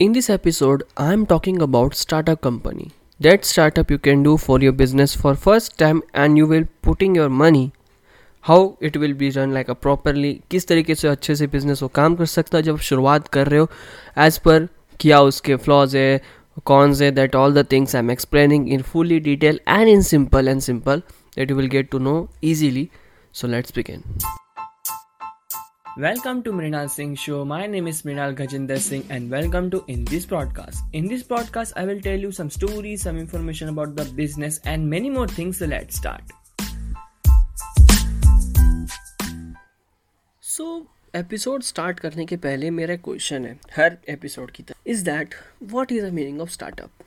In this episode, I am talking about startup company. That startup you can do for your business for first time and you will putting your money how it will be run like a properly किस तरीके से अच्छे से business वो काम कर सकता है जब शुरुआत कर रहे हो एज पर क्या उसके फ्लॉज है कौन से that all the things I am explaining in fully detail and in simple and simple that you will get to know easily so let's begin Welcome to Mrinal Singh Show. My name is Mrinal Gajinder Singh and welcome to In This Broadcast. In this broadcast, I will tell you some stories, some information about the business and many more things. So let's start. So episode start करने के पहले मेरा question है हर episode की तरह is that what is the meaning of startup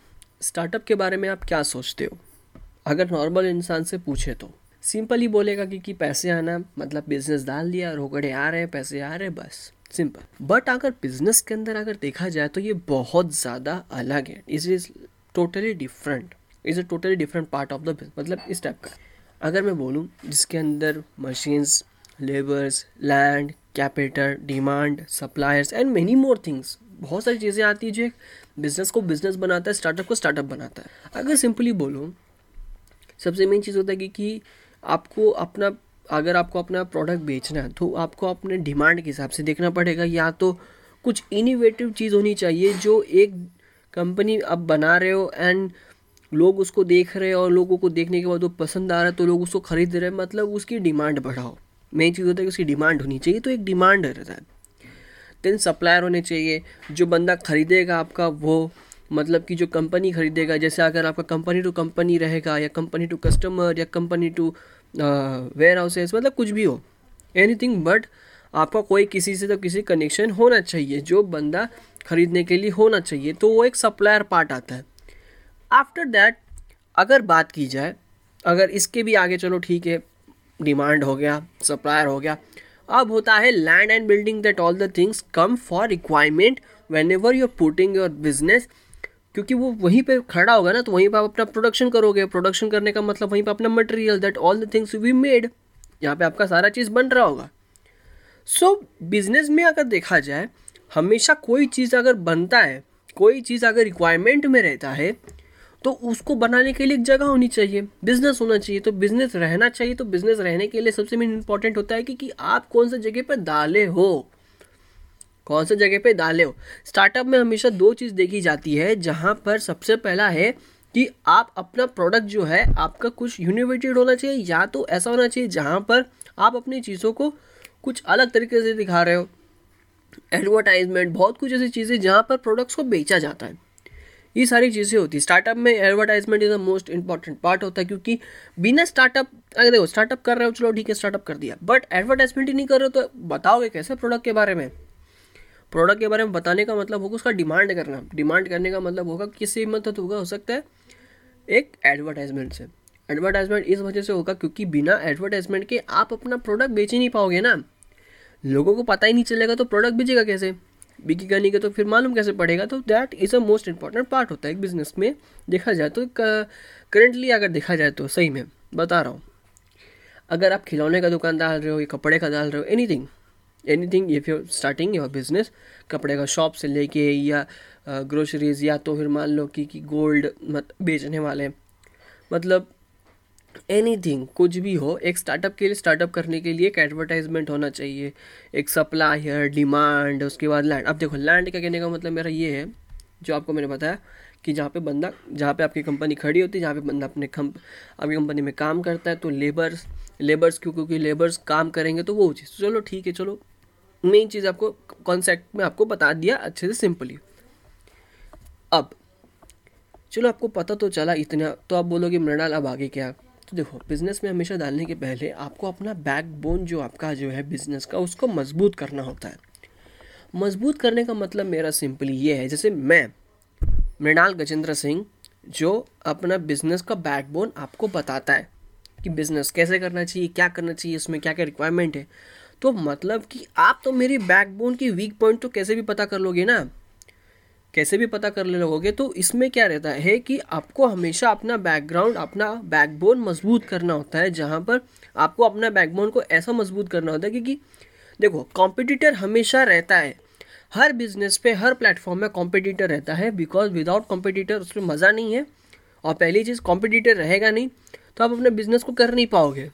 startup के बारे में आप क्या सोचते हो अगर नॉर्मल इंसान से पूछे तो सिंपल ही बोलेगा कि, कि पैसे आना मतलब बिज़नेस डाल दिया रोकड़े आ रहे हैं पैसे आ रहे हैं बस सिंपल बट अगर बिज़नेस के अंदर अगर देखा जाए तो ये बहुत ज़्यादा अलग है. Is is totally different is a totally different part of the मतलब इस टाइप का. अगर मैं बोलूँ जिसके अंदर machines labours land capital demand suppliers and many more things बहुत सारी चीज़ें आती है जो एक बिज़नेस को बिज़नेस बनाता है स्टार्टअप को स्टार्टअप बनाता है. अगर सिंपली बोलूँ सबसे मेन चीज़ होता है कि, कि आपको अपना, अगर आपको अपना प्रोडक्ट बेचना है तो आपको अपने डिमांड के हिसाब से देखना पड़ेगा। या तो कुछ इनिवेटिव चीज़ होनी चाहिए जो एक कंपनी अब बना रहे हो एंड लोग उसको देख रहे हैं और लोगों को देखने के बाद वो पसंद आ रहा है तो लोग उसको खरीद रहे हैं। मतलब उसकी डिमांड बढ़ाओ। मेन चीज़ होता है कि उसकी डिमांड होनी चाहिए तो एक डिमांड रहता है। देन सप्लायर होने चाहिए, जो बंदा खरीदेगा आपका, वो मतलब कि जो कंपनी खरीदेगा, जैसे अगर आपका कंपनी टू कंपनी रहेगा, या कंपनी टू कस्टमर या कंपनी टू वेयर हाउसेस मतलब कुछ भी हो एनीथिंग बट आपका कोई किसी से तो किसी कनेक्शन होना चाहिए, जो बंदा खरीदने के लिए होना चाहिए तो वो एक सप्लायर पार्ट आता है। आफ्टर दैट अगर बात की जाए, अगर इसके भी आगे चलो, ठीक है डिमांड हो गया सप्लायर हो गया, अब होता है land and building that all the things come for requirement whenever you are putting your business क्योंकि वो वहीं पे खड़ा होगा ना तो वहीं पे आप अपना प्रोडक्शन करोगे। प्रोडक्शन करने का मतलब वहीं पे अपना material that all the things we made यहाँ पे आपका सारा चीज़ बन रहा होगा। सो so, बिज़नेस में अगर देखा जाए हमेशा कोई चीज़ अगर बनता है कोई चीज़ अगर रिक्वायरमेंट में रहता है तो उसको बनाने के लिए एक जगह होनी चाहिए। बिज़नेस होना चाहिए तो बिज़नेस रहना चाहिए। तो बिज़नेस रहने के लिए सबसे मेन इंपॉर्टेंट होता है कि, कि आप कौन सा जगह पर डाले हो। कौन से जगह पे डाले हो? स्टार्टअप में हमेशा दो चीज़ देखी जाती है, जहाँ पर सबसे पहला है कि आप अपना प्रोडक्ट जो है, आपका कुछ यूनिवेटेड होना चाहिए, या तो ऐसा होना चाहिए जहाँ पर आप अपनी चीज़ों को कुछ अलग तरीके से दिखा रहे हो। एडवर्टाइजमेंट बहुत कुछ ऐसी चीज़ें जहाँ पर प्रोडक्ट्स को बेचा जाता है। ये सारी चीज़ें होती है। स्टार्टअप में advertisement is the most important part होता है, क्योंकि बिना स्टार्टअप अगर देखो स्टार्टअप कर रहे हो, चलो ठीक है स्टार्टअप कर दिया। बट एडवर्टाइजमेंट ही नहीं कर रहे हो तो बताओगे कैसे प्रोडक्ट के बारे में? प्रोडक्ट के बारे में बताने का मतलब होगा उसका डिमांड करना। डिमांड करने का मतलब होगा किसी मदद होगा, हो सकता है एक एडवर्टाइजमेंट से। एडवर्टाइजमेंट इस वजह से होगा क्योंकि बिना एडवर्टाइजमेंट के आप अपना प्रोडक्ट बेच ही नहीं पाओगे ना। लोगों को पता ही नहीं चलेगा तो प्रोडक्ट बेचेगा कैसे? बिकेगा नहीं का तो फिर मालूम कैसे पड़ेगा? तो that is a most important part होता है एक बिज़नेस में। देखा जाए तो करेंटली अगर देखा जाए तो सही में बता रहा हूँ। अगर आप खिलौने का दुकान डाल रहे हो या कपड़े का डाल रहे हो anything anything if you starting your business कपड़े का शॉप से लेके या ग्रोसरीज या तो फिर मान लो कि, गोल्ड मत बेचने वाले। मतलब एनीथिंग कुछ भी हो एक स्टार्टअप के लिए स्टार्टअप करने के लिए एक एडवर्टाइजमेंट होना चाहिए। एक सप्लायर डिमांड उसके बाद लैंड अब देखो लैंड का कहने का मतलब मेरा ये है जो आपको मैंने बताया कि जहाँ पे बंदा जहाँ पे आपकी कंपनी खड़ी होती है जहाँ पे बंदा अपने कम आपकी कंपनी में काम करता है तो लेबर्स लेबर्स क्यों क्योंकि लेबर्स काम करेंगे तो वो चीज़। चलो ठीक है चलो मेन चीज़ आपको कॉन्सेप्ट में आपको बता दिया अच्छे से सिंपली अब, चलो आपको पता तो चला इतना तो आप बोलोगे मृणाल अब आगे क्या? तो देखो बिज़नेस में हमेशा डालने के पहले आपको अपना बैकबोन जो आपका जो है बिज़नेस का, उसको मज़बूत करना होता है। मज़बूत करने का मतलब मेरा सिंपली ये है, जैसे मैं, मृणाल गजेंद्र सिंह, जो अपना बिज़नेस का बैकबोन आपको बताता है कि बिज़नेस कैसे करना चाहिए, क्या करना चाहिए इसमें क्या क्या रिक्वायरमेंट है। तो मतलब कि आप तो मेरी बैकबोन की वीक पॉइंट तो कैसे भी पता कर लोगे ना? कैसे भी पता कर ले लोगे? तो इसमें क्या रहता है कि आपको हमेशा अपना बैकग्राउंड अपना बैकबोन मज़बूत करना होता है, जहाँ पर आपको अपना बैकबोन को ऐसा मज़बूत करना होता है क्योंकि देखो कॉम्पिटिटर हमेशा रहता है। हर बिज़नेस पे, हर प्लेटफॉर्म में कॉम्पिटिटर रहता है बिकॉज़ विदाउट कॉम्पिटिटर उसमें मज़ा नहीं है। और पहली चीज़ कॉम्पिटिटर रहेगा नहीं तो आप अपने बिज़नेस को कर नहीं पाओगे।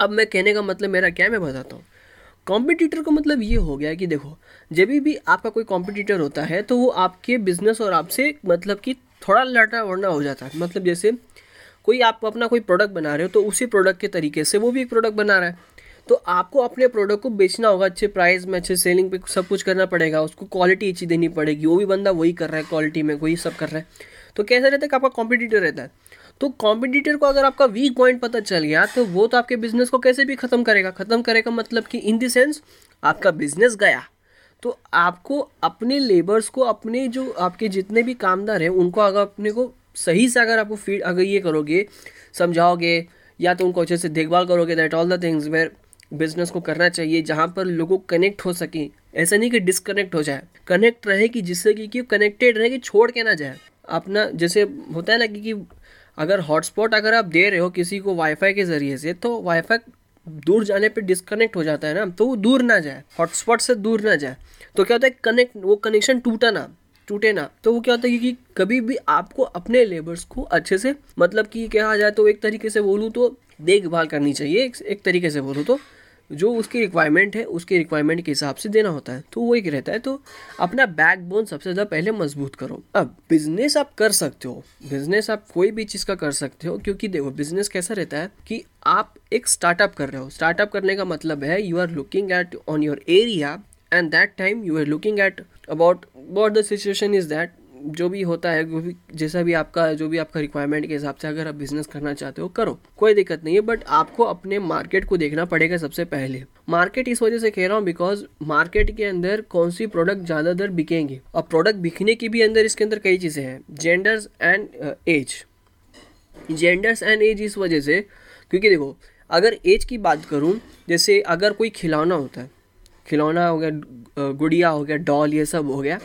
अब मैं कहने का मतलब मेरा क्या है, मैं बताता हूँ। कॉम्पिटिटर का मतलब ये हो गया कि देखो, जब भी आपका कोई कॉम्पिटिटर होता है तो वो आपके बिज़नेस और आपसे मतलब कि थोड़ा लड़ा वड़ना हो जाता है। मतलब जैसे कोई आप अपना कोई प्रोडक्ट बना रहे हो तो उसी प्रोडक्ट के तरीके से वो भी एक प्रोडक्ट बना रहा है। तो आपको अपने प्रोडक्ट को बेचना होगा अच्छे प्राइस में, अच्छे सेलिंग पे सब कुछ करना पड़ेगा, उसको क्वालिटी अच्छी देनी पड़ेगी। वो भी बंदा वही कर रहा है क्वालिटी में वही सब कर रहा है। तो कैसा रहता है कि आपका कॉम्पिटिटर रहता है। तो कॉम्पिटिटर को अगर आपका वीक पॉइंट पता चल गया तो वो तो आपके बिज़नेस को कैसे भी ख़त्म करेगा? ख़त्म करेगा मतलब कि इन द सेंस आपका बिज़नेस गया। तो आपको अपने लेबर्स को अपने जो आपके जितने भी कामदार हैं उनको अगर अपने को सही से अगर आपको फ़ीड अगर ये करोगे समझाओगे या तो उनको अच्छे से देखभाल करोगे that all the things where business को करना चाहिए जहाँ पर लोगों कनेक्ट हो सके। ऐसा नहीं कि डिसकनेक्ट हो जाए। कनेक्ट रहे कि जिससे कि, कनेक्टेड रहे कि छोड़ के ना जाए। अपना जैसे होता है ना कि अगर हॉटस्पॉट अगर आप दे रहे हो किसी को वाईफाई के ज़रिए से तो वाईफाई दूर जाने पे डिस्कनेक्ट हो जाता है ना तो वो दूर ना जाए। हॉटस्पॉट से दूर ना जाए। तो क्या होता है कनेक्ट वो कनेक्शन टूटा ना टूटे ना। तो वो क्या होता है कि कभी भी आपको अपने लेबर्स को अच्छे से मतलब कि कहा जाए तो एक तरीके से बोलूँ तो देखभाल करनी चाहिए एक, एक तरीके से बोलूँ तो। जो उसकी रिक्वायरमेंट है, उसकी रिक्वायरमेंट के हिसाब से देना होता है। तो वो एक रहता है तो अपना बैकबोन सबसे ज़्यादा पहले मज़बूत करो। अब बिज़नेस आप कर सकते हो। बिज़नेस आप कोई भी चीज़ का कर सकते हो, क्योंकि देखो बिज़नेस कैसा रहता है कि आप एक स्टार्टअप कर रहे हो। स्टार्टअप करने का मतलब है you are looking at on your area and that time you are looking at about what the situation is that जो भी होता है, जो भी, जैसा भी आपका, जो भी आपका रिक्वायरमेंट के हिसाब से अगर आप बिज़नेस करना चाहते हो, करो। कोई दिक्कत नहीं है बट आपको अपने मार्केट को देखना पड़ेगा सबसे पहले। मार्केट इस वजह से कह रहा हूँ बिकॉज़ मार्केट के अंदर कौन सी प्रोडक्ट ज़्यादातर बिकेंगे? और प्रोडक्ट बिकने की भी अंदर इसके अंदर कई चीज़ें हैं। Genders and age genders and age इस वजह से, क्योंकि देखो, अगर एज की बात करूँ, जैसे अगर कोई खिलौना होता है, खिलौना हो गया गुड़िया हो गया डॉल ये सब हो गया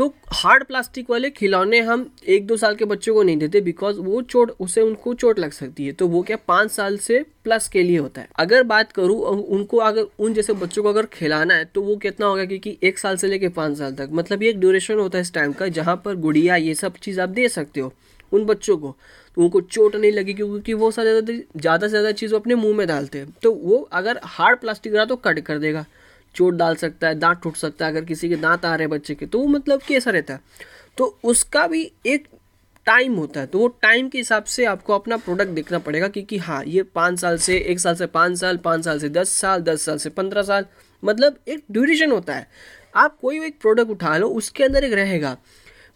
तो हार्ड प्लास्टिक वाले खिलौने हम एक दो साल के बच्चों को नहीं देते बिकॉज़ वो चोट, उसे उनको चोट लग सकती है। तो वो क्या पाँच साल से प्लस के लिए होता है। अगर बात करूँ उनको अगर, उन जैसे बच्चों को अगर खिलाना है तो वो कितना होगा क्योंकि एक साल से लेके पाँच साल तक। मतलब ये एक ड्यूरेशन होता है इस टाइम का, जहाँ पर गुड़िया, ये सब चीज़ आप दे सकते हो उन बच्चों को। तो उनको चोट नहीं लगी क्योंकि वो ज़्यादा से ज़्यादा चीज़ अपने मुँह में डालते हैं। तो वो अगर हार्ड प्लास्टिक रहा तो कट कर देगा। चोट डाल सकता है, दांत टूट सकता है, अगर किसी के दांत आ रहे हैं बच्चे के तो वो मतलब कैसा रहता है। तो उसका भी एक टाइम होता है तो वो टाइम के हिसाब से आपको अपना प्रोडक्ट देखना पड़ेगा, क्योंकि हाँ ये पाँच साल से, एक साल से पाँच साल पाँच साल से दस साल दस साल से पंद्रह साल मतलब एक ड्यूरेशन होता है। आप कोई भी एक प्रोडक्ट उठा लो, उसके अंदर एक रहेगा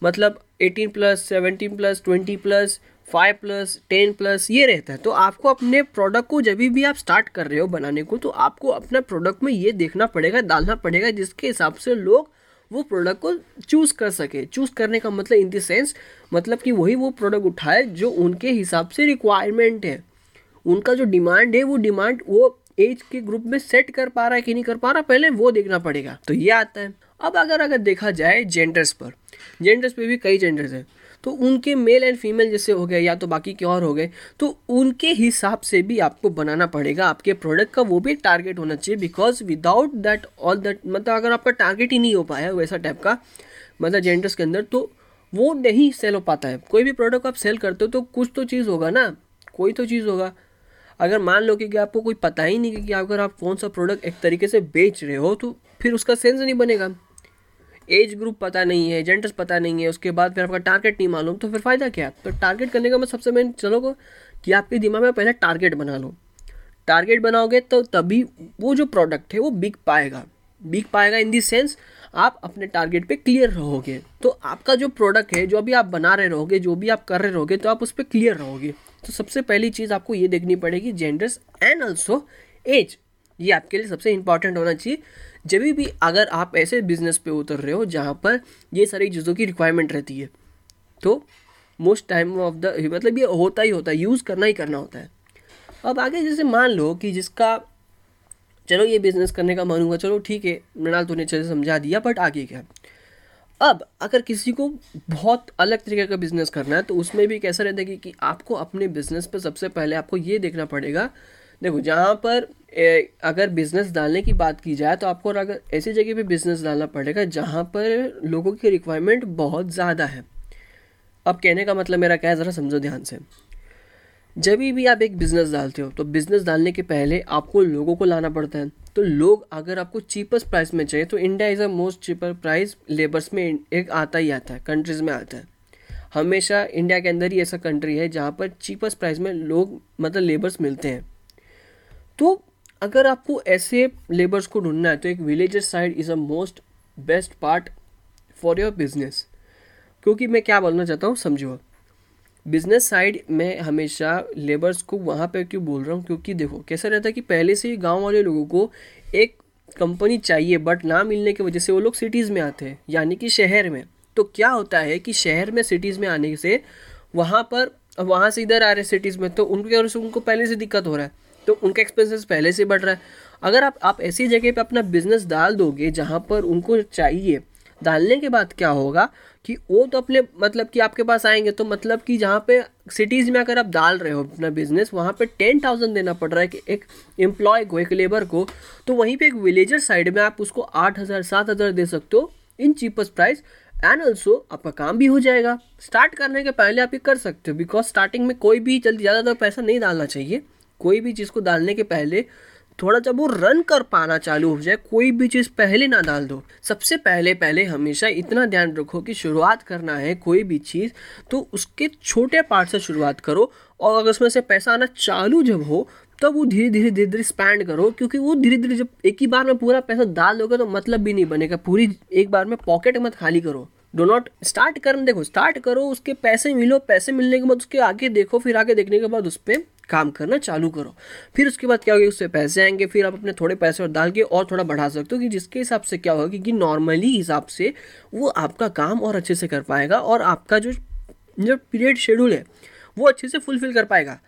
मतलब eighteen plus seventeen plus twenty plus five plus, ten plus, ये रहता है। तो आपको अपने प्रोडक्ट को जब भी आप स्टार्ट कर रहे हो बनाने को तो आपको अपना प्रोडक्ट में ये देखना पड़ेगा, डालना पड़ेगा, जिसके हिसाब से लोग वो प्रोडक्ट को चूज़ कर सके। चूज़ करने का मतलब इन द सेंस मतलब कि वही वो प्रोडक्ट उठाए जो उनके हिसाब से रिक्वायरमेंट है। उनका जो डिमांड है, वो डिमांड वो एज के ग्रुप में सेट कर पा रहा है कि नहीं कर पा रहा, पहले वो देखना पड़ेगा। तो ये आता है। अब अगर अगर देखा जाए जेंडर्स पर जेंडर्स पे भी कई जेंडर्स हैं। तो उनके मेल एंड फीमेल जैसे हो गए या तो बाकी के और हो गए तो उनके हिसाब से भी आपको बनाना पड़ेगा। आपके प्रोडक्ट का वो भी टारगेट होना चाहिए because without that all that मतलब अगर आपका टारगेट ही नहीं हो पाया वैसा टाइप का मतलब जेंडर्स के अंदर तो वो नहीं सेल हो पाता है। कोई भी प्रोडक्ट आप सेल करते हो तो कुछ तो चीज़ होगा ना, कोई तो चीज़ होगा। अगर मान लो कि आपको कोई पता ही नहीं कि अगर आप कौन सा प्रोडक्ट एक तरीके से बेच रहे हो तो फिर उसका सेंस नहीं बनेगा। एज ग्रुप पता नहीं है जेंडर्स पता नहीं है, उसके बाद फिर आपका टारगेट नहीं मालूम तो फिर फ़ायदा क्या? तो टारगेट करने का मैं सबसे मेन चलोगे कि आपके दिमाग में पहले टारगेट बना लो। टारगेट बनाओगे तो तभी वो जो प्रोडक्ट है वो बिक पाएगा। बिक पाएगा इन दी सेंस आप अपने टारगेट पे क्लियर रहोगे। तो आपका जो प्रोडक्ट है, जो भी आप बना रहे रहोगे, जो भी आप कर रहे रहोगे तो आप उस पर क्लियर रहोगे। तो सबसे पहली चीज़ आपको ये देखनी पड़ेगी जेंडर्स एंड ऑल्सो एज ये आपके लिए सबसे इंपॉर्टेंट होना चाहिए। जब भी अगर आप ऐसे बिज़नेस पे उतर रहे हो जहाँ पर ये सारी चीज़ों की रिक्वायरमेंट रहती है तो मोस्ट टाइम ऑफ़ द मतलब ये होता ही होता है यूज़ करना ही करना होता है। अब आगे जैसे मान लो कि जिसका चलो ये बिज़नेस करने का मन हुआ चलो ठीक है मृणाल तूने चले समझा दिया बट आगे क्या? अब अगर किसी को बहुत अलग तरीके का बिज़नेस करना है तो उसमें भी कैसा रहता है कि, कि आपको अपने बिज़नेस पर सबसे पहले आपको ये देखना पड़ेगा देखो जहाँ पर ए, अगर बिज़नेस डालने की बात की जाए तो आपको अगर ऐसी जगह पे बिज़नेस डालना पड़ेगा जहाँ पर लोगों की रिक्वायरमेंट बहुत ज़्यादा है। अब कहने का मतलब मेरा क्या है ज़रा समझो ध्यान से। जब भी आप एक बिज़नेस डालते हो तो बिज़नेस डालने के पहले आपको लोगों को लाना पड़ता है। तो लोग अगर आपको चीपेस्ट प्राइस में चाहिए तो India is a most cheaper price labours में एक आता ही आता है कंट्रीज़ में आता है। हमेशा इंडिया के अंदर ही ऐसा कंट्री है जहाँ पर चीपेस्ट प्राइस में लोग मतलब लेबर्स मिलते हैं। तो अगर आपको ऐसे लेबर्स को ढूंढना है तो एक villager side is a most best part for your business क्योंकि मैं क्या बोलना चाहता हूँ, समझो बिज़नेस साइड में हमेशा लेबर्स को वहाँ पे क्यों बोल रहा हूँ? क्योंकि देखो, कैसा रहता है कि पहले से ही गाँव वाले लोगों को एक कंपनी चाहिए बट ना मिलने की वजह से वो लोग सिटीज़ में आते हैं, यानी कि शहर में। तो क्या होता है कि शहर में सिटीज़ में आने से वहाँ पर, वहाँ से इधर आ रहे सिटीज़ में तो उनके से उनको पहले से दिक्कत हो रहा है। तो उनका एक्सपेंसेस पहले से बढ़ रहा है। अगर आप आप ऐसी जगह पे अपना बिज़नेस डाल दोगे जहाँ पर उनको चाहिए, डालने के बाद क्या होगा कि वो तो अपने मतलब कि आपके पास आएँगे तो मतलब कि जहाँ पे सिटीज़ में अगर आप डाल रहे हो अपना बिज़नेस वहाँ पे टेन थाउज़ेंड देना पड़ रहा है कि एक एम्प्लॉय को, एक लेबर को तो वहीं पे एक विलेजर साइड में आप उसको आठ हज़ार, सात हज़ार दे सकते हो in cheapest price and also आपका काम भी हो जाएगा। स्टार्ट करने के पहले आप ये कर सकते हो बिकॉज़ स्टार्टिंग में कोई भी जल्दी, ज़्यादातर पैसा नहीं डालना चाहिए। कोई भी चीज़ को डालने के पहले थोड़ा जब वो रन कर पाना चालू हो जाए, कोई भी चीज़ पहले ना डाल दो। सबसे पहले पहले हमेशा इतना ध्यान रखो कि शुरुआत करना है कोई भी चीज़ तो उसके छोटे पार्ट से शुरुआत करो और अगर उसमें से पैसा आना चालू जब हो, तब वो धीरे धीरे धीरे धीरे स्पैंड करो, क्योंकि वो धीरे धीरे जब एक ही बार में पूरा पैसा डाल दोगे तो मतलब भी नहीं बनेगा। पूरी एक बार में पॉकेट मत खाली करो। डो नॉट स्टार्ट कर देखो स्टार्ट करो, उसके पैसे मिलो, पैसे मिलने के बाद उसके आगे देखो, फिर आगे देखने के बाद उस पर काम करना चालू करो। फिर उसके बाद क्या होगा उससे पैसे आएँगे, फिर आप अपने थोड़े पैसे और डाल के और थोड़ा बढ़ा सकते हो कि जिसके हिसाब से क्या होगा कि नॉर्मली हिसाब से वो आपका काम और अच्छे से कर पाएगा और आपका जो जो पीरियड शेड्यूल है, वो अच्छे से फुलफिल कर पाएगा।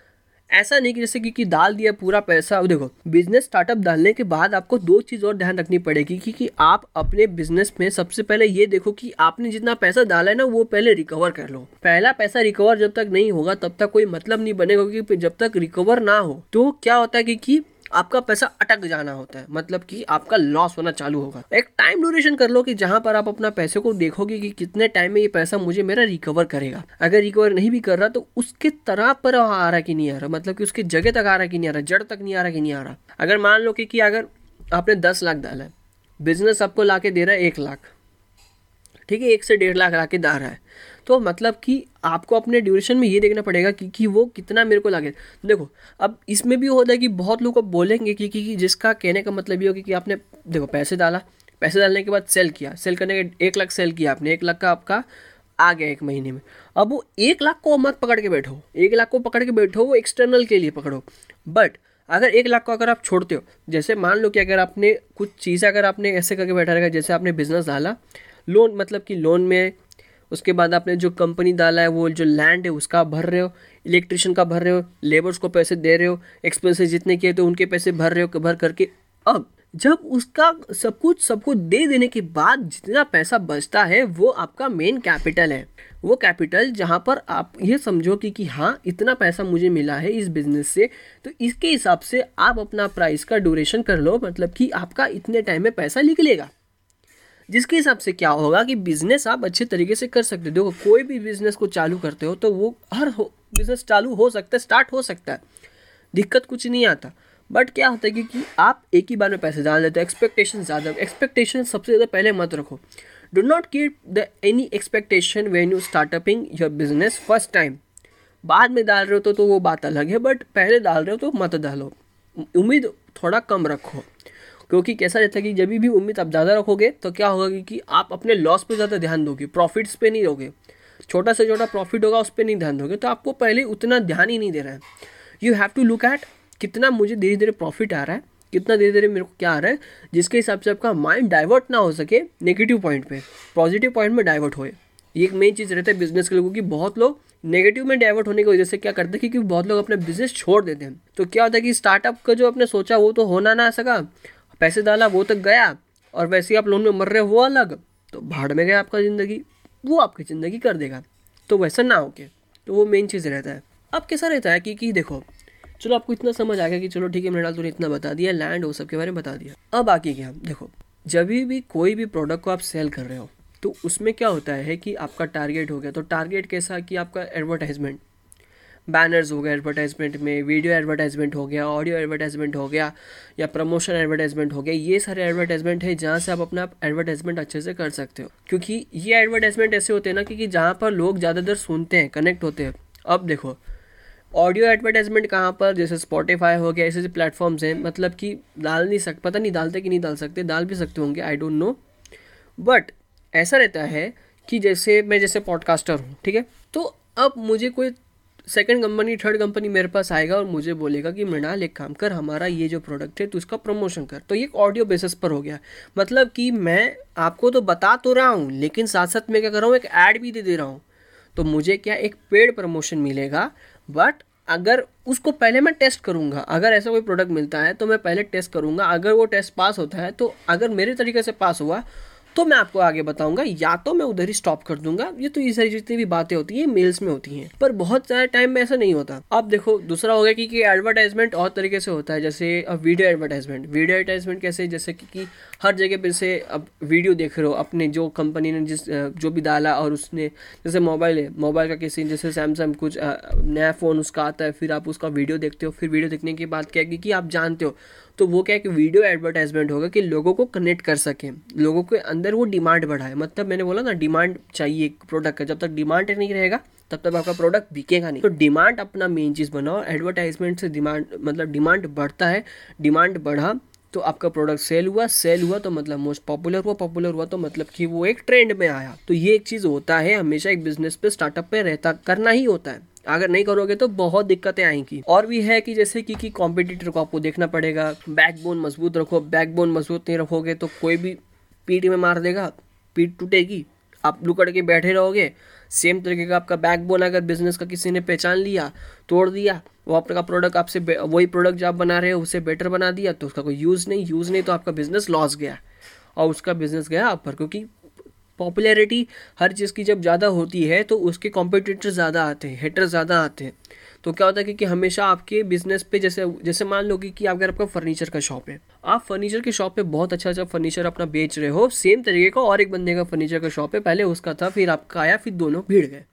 ऐसा नहीं कि जैसे कि, कि डाल दिया पूरा पैसा। देखो बिज़नेस स्टार्टअप डालने के बाद आपको दो चीज़ और ध्यान रखनी पड़ेगी कि, कि आप अपने बिज़नेस में सबसे पहले ये देखो कि आपने जितना पैसा डाला है ना वो पहले रिकवर कर लो। पहला पैसा रिकवर जब तक नहीं होगा तब तक कोई मतलब नहीं बनेगा क्योंकि जब तक रिकवर ना हो तो क्या होता है कि, कि आपका पैसा अटक जाना होता है। मतलब कि आपका लॉस होना चालू होगा। एक टाइम ड्यूरेशन कर लो कि जहाँ पर आप अपना पैसे को देखोगे कि कितने टाइम में ये पैसा मुझे मेरा रिकवर करेगा। अगर रिकवर नहीं भी कर रहा तो उसके तरह पर आ रहा कि नहीं आ रहा? मतलब कि उसकी जगह तक आ रहा कि नहीं आ रहा? जड़ तक नहीं आ रहा कि नहीं आ रहा? अगर मान लो कि, कि अगर आपने दस लाख डाला है बिज़नेस आपको ला दे रहा है एक लाख। ठीक है एक से डेढ़ लाख ला के दा रहा है। तो मतलब कि आपको अपने ड्यूरेशन में ये देखना पड़ेगा कि, कि वो कितना मेरे को लगे। देखो अब इसमें भी होता है कि बहुत लोग अब बोलेंगे कि, कि, कि जिसका कहने का मतलब ये होगा कि कि आपने देखो पैसे डाला। पैसे डालने के बाद सेल किया। सेल करने के एक लाख सेल किया आपने। एक लाख का आपका आ गया एक महीने में। अब वो एक लाख को मत पकड़ के बैठो। एक लाख को पकड़ के बैठो वो एक्सटर्नल के लिए पकड़ो। बट अगर एक लाख को अगर आप छोड़ते हो जैसे मान लो कि अगर आपने कुछ चीज़ अगर आपने ऐसे करके बैठा रहेगा जैसे आपने बिज़नेस डाला लोन मतलब कि लोन में उसके बाद आपने जो कंपनी डाला है, वो जो लैंड है, उसका भर रहे हो इलेक्ट्रिशियन का भर रहे हो लेबर्स को पैसे दे रहे हो एक्सपेंसेस जितने किए तो उनके पैसे भर रहे हो, भर करके। अब, जब उसका सब कुछ सब कुछ दे देने के बाद जितना पैसा बचता है, वो आपका मेन कैपिटल है। वो कैपिटल जहाँ पर आप ये समझो कि कि हाँ इतना पैसा मुझे मिला है इस बिज़नेस से तो इसके हिसाब से आप अपना प्राइस का ड्यूरेशन कर लो मतलब कि आपका इतने टाइम में पैसा निकलेगा। जिसके हिसाब से क्या होगा कि बिज़नेस आप अच्छे तरीके से कर सकते हो। देखो कोई भी बिज़नेस को चालू करते हो तो वो हर हो बिज़नेस चालू हो सकता है स्टार्ट हो सकता है। दिक्कत कुछ नहीं आता। बट क्या होता है कि, आप एक ही बार में पैसे डाल देते हो एक्सपेक्टेशन ज़्यादा एक्सपेक्टेशन सबसे ज़्यादा पहले मत रखो। Do not keep the any expectation when you startupping your business first time बाद में डाल रहे हो तो, तो वो बात अलग है बट पहले डाल रहे हो तो मत डालो। उम्मीद थोड़ा कम रखो। क्योंकि कैसा रहता है कि जब भी उम्मीद आप ज़्यादा रखोगे तो क्या होगा कि आप अपने लॉस पर ज़्यादा ध्यान दोगे प्रॉफिट्स पे नहीं दोगे। छोटा से छोटा प्रॉफिट होगा, उस पर नहीं ध्यान दोगे। तो आपको पहले उतना ध्यान ही नहीं दे रहा है। You have to look at कितना मुझे धीरे धीरे प्रॉफिट आ रहा है, कितना धीरे धीरे मेरे को क्या आ रहा है, जिसके हिसाब से आपका माइंड डाइवर्ट ना हो सके नेगेटिव पॉइंट पे। पॉजिटिव पॉइंट में डाइवर्ट होए। ये एक मेन चीज़ रहता है बिज़नेस के लोगों की। बहुत लोग नेगेटिव में डाइवर्ट होने की वजह से क्या करते हैं क्योंकि बहुत लोग अपने बिज़नेस छोड़ देते हैं। तो क्या होता है कि स्टार्टअप का जो आपने सोचा, वो तो होना ना सका। पैसे डाला वो तक गया और वैसे ही आप लोन में मर रहे हो वो अलग। तो भाड़ में गया आपका ज़िंदगी वो आपकी ज़िंदगी कर देगा। तो वैसा ना हो के तो वो मेन चीज़ रहता है। अब कैसा रहता है कि, कि देखो चलो आपको इतना समझ आ गया कि चलो ठीक है मृणाल तूने इतना बता दिया लैंड वो सब के बारे में बता दिया। अब बाकी क्या देखो जब भी कोई भी प्रोडक्ट को आप सेल कर रहे हो तो उसमें क्या होता है कि आपका टारगेट हो गया। तो टारगेट कैसा कि आपका एडवर्टाइजमेंट बैनर्स हो गए एडवर्टाइजमेंट में वीडियो एडवर्टाइजमेंट हो गया ऑडियो एडवर्टाइजमेंट हो गया, या प्रमोशन एडवर्टाइजमेंट हो गया, ये सारे एडवर्टाइजमेंट है जहाँ से आप अपना एडवर्टाइजमेंट अच्छे से कर सकते हो। क्योंकि ये एडवर्टाइजमेंट ऐसे होते हैं ना क्योंकि जहाँ पर लोग ज़्यादातर सुनते हैं कनेक्ट होते हैं। अब देखो ऑडियो एडवर्टाइजमेंट कहाँ पर, जैसे स्पॉटिफाई हो गया, ऐसे ऐसे प्लेटफॉर्म्स हैं मतलब कि डाल नहीं सक, पता नहीं डालते कि नहीं डाल सकते, डाल भी सकते होंगे आई डोंट नो बट ऐसा रहता है कि जैसे, मैं जैसे पॉडकास्टर हूँ, ठीक है? तो अब मुझे कोई सेकंड कंपनी थर्ड कंपनी मेरे पास आएगा और मुझे बोलेगा कि मृणाल, एक काम कर, हमारा ये जो प्रोडक्ट है तो इसका प्रमोशन कर। तो ये ऑडियो बेसिस पर हो गया। मतलब कि मैं आपको तो बता तो रहा हूँ, लेकिन साथ साथ मैं क्या कर रहा हूँ, एक ऐड भी दे दे रहा हूँ। तो मुझे क्या एक पेड प्रमोशन मिलेगा? बट अगर उसको पहले मैं टेस्ट करूँगा, अगर ऐसा कोई प्रोडक्ट मिलता है तो मैं पहले टेस्ट करूँगा। अगर वो टेस्ट पास होता है तो अगर मेरे तरीके से पास हुआ तो मैं आपको आगे बताऊँगा या तो मैं उधर ही स्टॉप कर दूँगा। ये तो ये सारी जितनी भी बातें होती है मेल्स में होती हैं। पर बहुत सारे टाइम में ऐसा नहीं होता। अब देखो दूसरा हो गया कि, एडवर्टाइजमेंट और तरीके से होता है जैसे वीडियो एडवर्टाइजमेंट वीडियो एडवर्टाइजमेंट कैसे जैसे कि, कि हर जगह पे से अब वीडियो देख रहे हो, अपने जो कंपनी ने जिस जो भी डाला और उसने, जैसे मोबाइल है मोबाइल का किसी, जैसे सैमसंग कुछ नया फ़ोन उसका आता है, फिर आप उसका वीडियो देखते हो, फिर वीडियो देखने के बाद क्या है कि आप जानते हो तो वो क्या है कि वीडियो एडवर्टाइजमेंट होगा कि लोगों को कनेक्ट कर सकें, लोगों के अंदर वो डिमांड बढ़ाए मतलब मैंने बोला ना डिमांड चाहिए प्रोडक्ट का, जब तक डिमांड नहीं रहेगा, तब तक आपका प्रोडक्ट बिकेगा नहीं। तो डिमांड अपना मेन चीज़ बनाओ एडवर्टाइजमेंट से डिमांड मतलब डिमांड बढ़ता है डिमांड बढ़ा तो आपका प्रोडक्ट सेल हुआ सेल हुआ तो मतलब मोस्ट पॉपुलर हुआ पॉपुलर हुआ तो मतलब कि वो एक ट्रेंड में आया। तो ये एक चीज़ होता है, हमेशा एक बिज़नेस पे स्टार्टअप पे रहता, करना ही होता है। अगर नहीं करोगे तो बहुत दिक्कतें आएँगी। और भी है कि जैसे कि कि कॉम्पिटिटर को आपको देखना पड़ेगा बैकबोन मज़बूत रखो बैकबोन मज़बूत नहीं रखोगे तो कोई भी पीठ में मार देगा, पीठ टूटेगी, आप लुकड़ के बैठे रहोगे सेम तरीके का आपका बैकबोन अगर बिज़नेस का किसी ने पहचान लिया, तोड़ दिया वो आपका प्रोडक्ट आपसे वही प्रोडक्ट जो आप बना रहे हो, उसे बेटर बना दिया तो उसका कोई यूज़ नहीं यूज़ नहीं तो आपका बिज़नेस लॉस गया। और उसका बिज़नेस गया आप पर क्योंकि पॉपुलैरिटी हर चीज़ की जब ज़्यादा होती है तो उसके कॉम्पिटिटर ज़्यादा आते हैं हेटर ज़्यादा आते हैं। तो क्या होता है कि, हमेशा आपके बिज़नेस पे जैसे जैसे मान लो कि, कि अगर आपका फर्नीचर का शॉप है आप फर्नीचर के शॉप पे बहुत अच्छा अच्छा फर्नीचर अपना बेच रहे हो सेम तरीके का और एक बंदे का फर्नीचर का शॉप है पहले उसका था फिर आपका आया फिर दोनों भीड़ गए।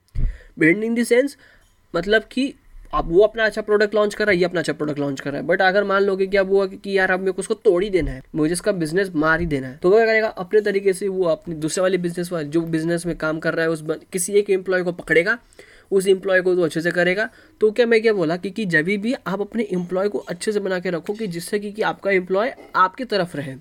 भीड़ इन द सेंस मतलब कि आप वो अपना अच्छा प्रोडक्ट लॉन्च कर रहा है ये अपना अच्छा प्रोडक्ट लॉन्च कर रहा है बट अगर मान लोगे कि अब वो कि यार अब मेरे को उसको तोड़ ही देना है मुझे इसका बिज़नेस मार ही देना है तो वो क्या करेगा? अपने तरीके से वो अपने दूसरे वाले बिज़नेस वाले जो बिज़नेस में काम कर रहा है उस किसी एक एम्प्लॉय को पकड़ेगा उस एम्प्लॉय को तो अच्छे से करेगा। तो क्या मैं क्या बोला कि, कि जब भी आप अपने एम्प्लॉय को अच्छे से बना के रखो कि जिससे कि, कि आपका एम्प्लॉय आपकी तरफ़ रहे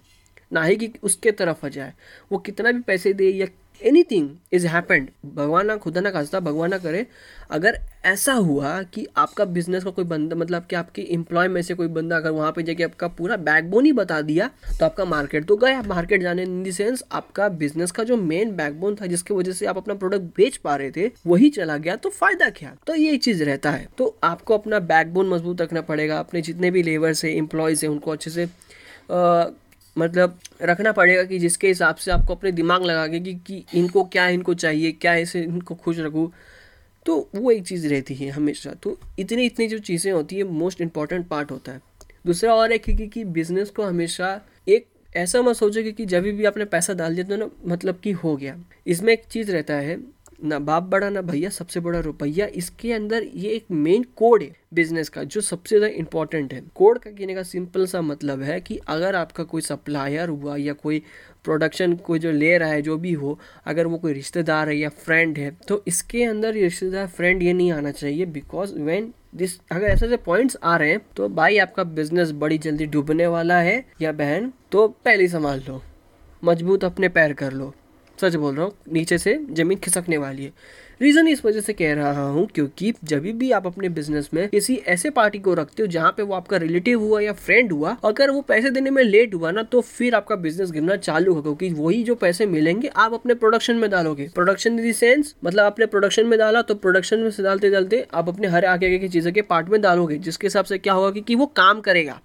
ना ही कि उसके तरफ़ आ जाए। वो कितना भी पैसे दे या एनी थिंग इज़ हैपेंड भगवान ना, खुदा ना खास्ता, भगवान ना करे, अगर ऐसा हुआ कि आपका बिज़नेस का कोई बंदा मतलब कि आपके एम्प्लॉय में से कोई बंदा अगर वहाँ पे जाके आपका पूरा बैकबोन ही बता दिया तो आपका मार्केट तो गया। मार्केट जाने इन दी सेंस आपका बिज़नेस का जो मेन बैकबोन था, जिसकी वजह से आप अपना प्रोडक्ट बेच पा रहे थे, वही चला गया। तो फ़ायदा क्या? तो ये चीज़ रहता है। तो आपको अपना बैकबोन मज़बूत रखना पड़ेगा। अपने जितने भी लेबर्स है एम्प्लॉयज़ है, उनको अच्छे से मतलब रखना पड़ेगा कि जिसके हिसाब से आपको अपने दिमाग लगा के कि, कि इनको क्या इनको चाहिए क्या ऐसे इनको खुश रखूँ। तो वो एक चीज़ रहती है हमेशा। तो इतनी इतनी जो चीज़ें होती है मोस्ट इंपॉर्टेंट पार्ट होता है। दूसरा और एक कि, कि बिज़नेस को हमेशा एक ऐसा मत सोचो कि जब भी आपने पैसा डाल दिया तो ना मतलब कि हो गया। इसमें एक चीज़ रहता है ना बाप बड़ा, ना भैया, सबसे बड़ा रुपया। इसके अंदर ये एक मेन कोड है बिज़नेस का, जो सबसे ज़्यादा इंपॉर्टेंट है। कोड का कहने का सिंपल सा मतलब है कि अगर आपका कोई सप्लायर हुआ या कोई प्रोडक्शन कोई जो ले रहा है, जो भी हो, अगर वो कोई रिश्तेदार है या फ्रेंड है तो इसके अंदर रिश्तेदार फ्रेंड ये नहीं आना चाहिए बिकॉज़ वेन दिस अगर ऐसे ऐसे पॉइंट्स आ रहे हैं तो भाई आपका बिज़नेस बड़ी जल्दी डूबने वाला है या बहन तो पहले संभाल लो। मज़बूत अपने पैर कर लो। सच बोल रहा हूँ, नीचे से ज़मीन खिसकने वाली है। रीज़न इस वजह से कह रहा हूँ क्योंकि जब भी आप अपने बिज़नेस में किसी ऐसे पार्टी को रखते हो जहाँ पे वो आपका रिलेटिव हुआ या फ्रेंड हुआ, अगर वो पैसे देने में लेट हुआ ना तो फिर आपका बिज़नेस गिरना चालू होगा, क्योंकि वही जो पैसे मिलेंगे आप अपने प्रोडक्शन में डालोगे। प्रोडक्शन इन सेंस मतलब आपने प्रोडक्शन में डाला तो प्रोडक्शन में से डालते डालते आप अपने हर आगे आगे की चीज़ों के पार्ट में डालोगे, जिसके हिसाब से क्या होगा कि वो काम करेगा।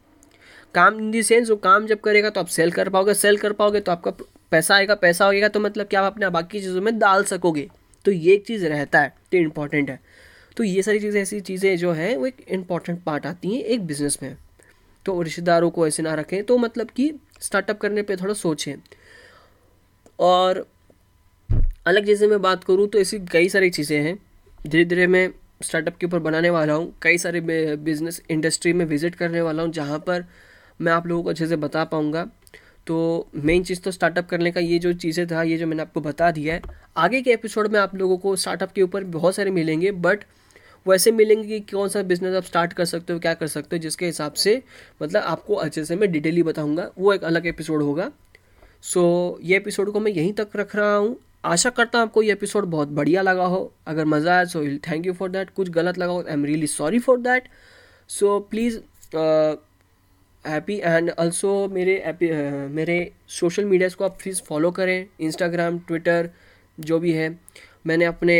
काम इन दी सेंस वो काम जब करेगा तो आप सेल कर पाओगे सेल कर पाओगे तो आपका पैसा आएगा, पैसा होगा तो मतलब क्या आप अपने बाकी चीज़ों में डाल सकोगे। तो ये एक चीज़ रहता है तो इंपॉर्टेंट है। तो ये सारी चीज़ें, ऐसी चीज़ें जो हैं, वो एक इंपॉर्टेंट पार्ट आती हैं एक बिज़नेस में। तो रिश्तेदारों को ऐसे ना रखें तो मतलब कि स्टार्टअप करने पे थोड़ा सोचें। और अलग जैसे मैं बात करूँ तो ऐसी कई सारी चीज़ें हैं। धीरे धीरे मैं स्टार्टअप के ऊपर बनाने वाला हूँ। कई सारे बिज़नेस इंडस्ट्री में विज़िट करने वाला हूँ, जहाँ पर मैं आप लोगों को अच्छे से बता पाऊँगा। तो मेन चीज़ तो स्टार्टअप करने का ये जो चीज़ें था ये जो मैंने आपको बता दिया है आगे के एपिसोड में आप लोगों को स्टार्टअप के ऊपर बहुत सारे मिलेंगे बट वैसे मिलेंगे कि कौन सा बिज़नेस आप स्टार्ट कर सकते हो क्या कर सकते हो जिसके हिसाब से मतलब आपको अच्छे से मैं डिटेली बताऊँगा वो एक अलग एपिसोड होगा। सो so, ये एपिसोड को मैं यहीं तक रख रहा हूँ। आशा करता हूँ आपको ये एपिसोड बहुत बढ़िया लगा हो। अगर मज़ा आया so thank you for that कुछ गलत लगा हो I am really sorry for that so please happy and also मेरे uh, मेरे सोशल मीडियाज़ को आप प्लीज़ फॉलो करें। इंस्टाग्राम ट्विटर जो भी है। मैंने अपने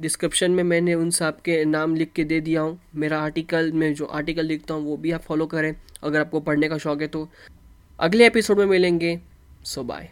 डिस्क्रिप्शन में मैंने उन सब के नाम लिख के दे दिया हूँ। मेरा आर्टिकल में जो आर्टिकल लिखता हूँ वो भी आप फॉलो करें। अगर आपको पढ़ने का शौक़ है तो। अगले एपिसोड में मिलेंगे। सो बाय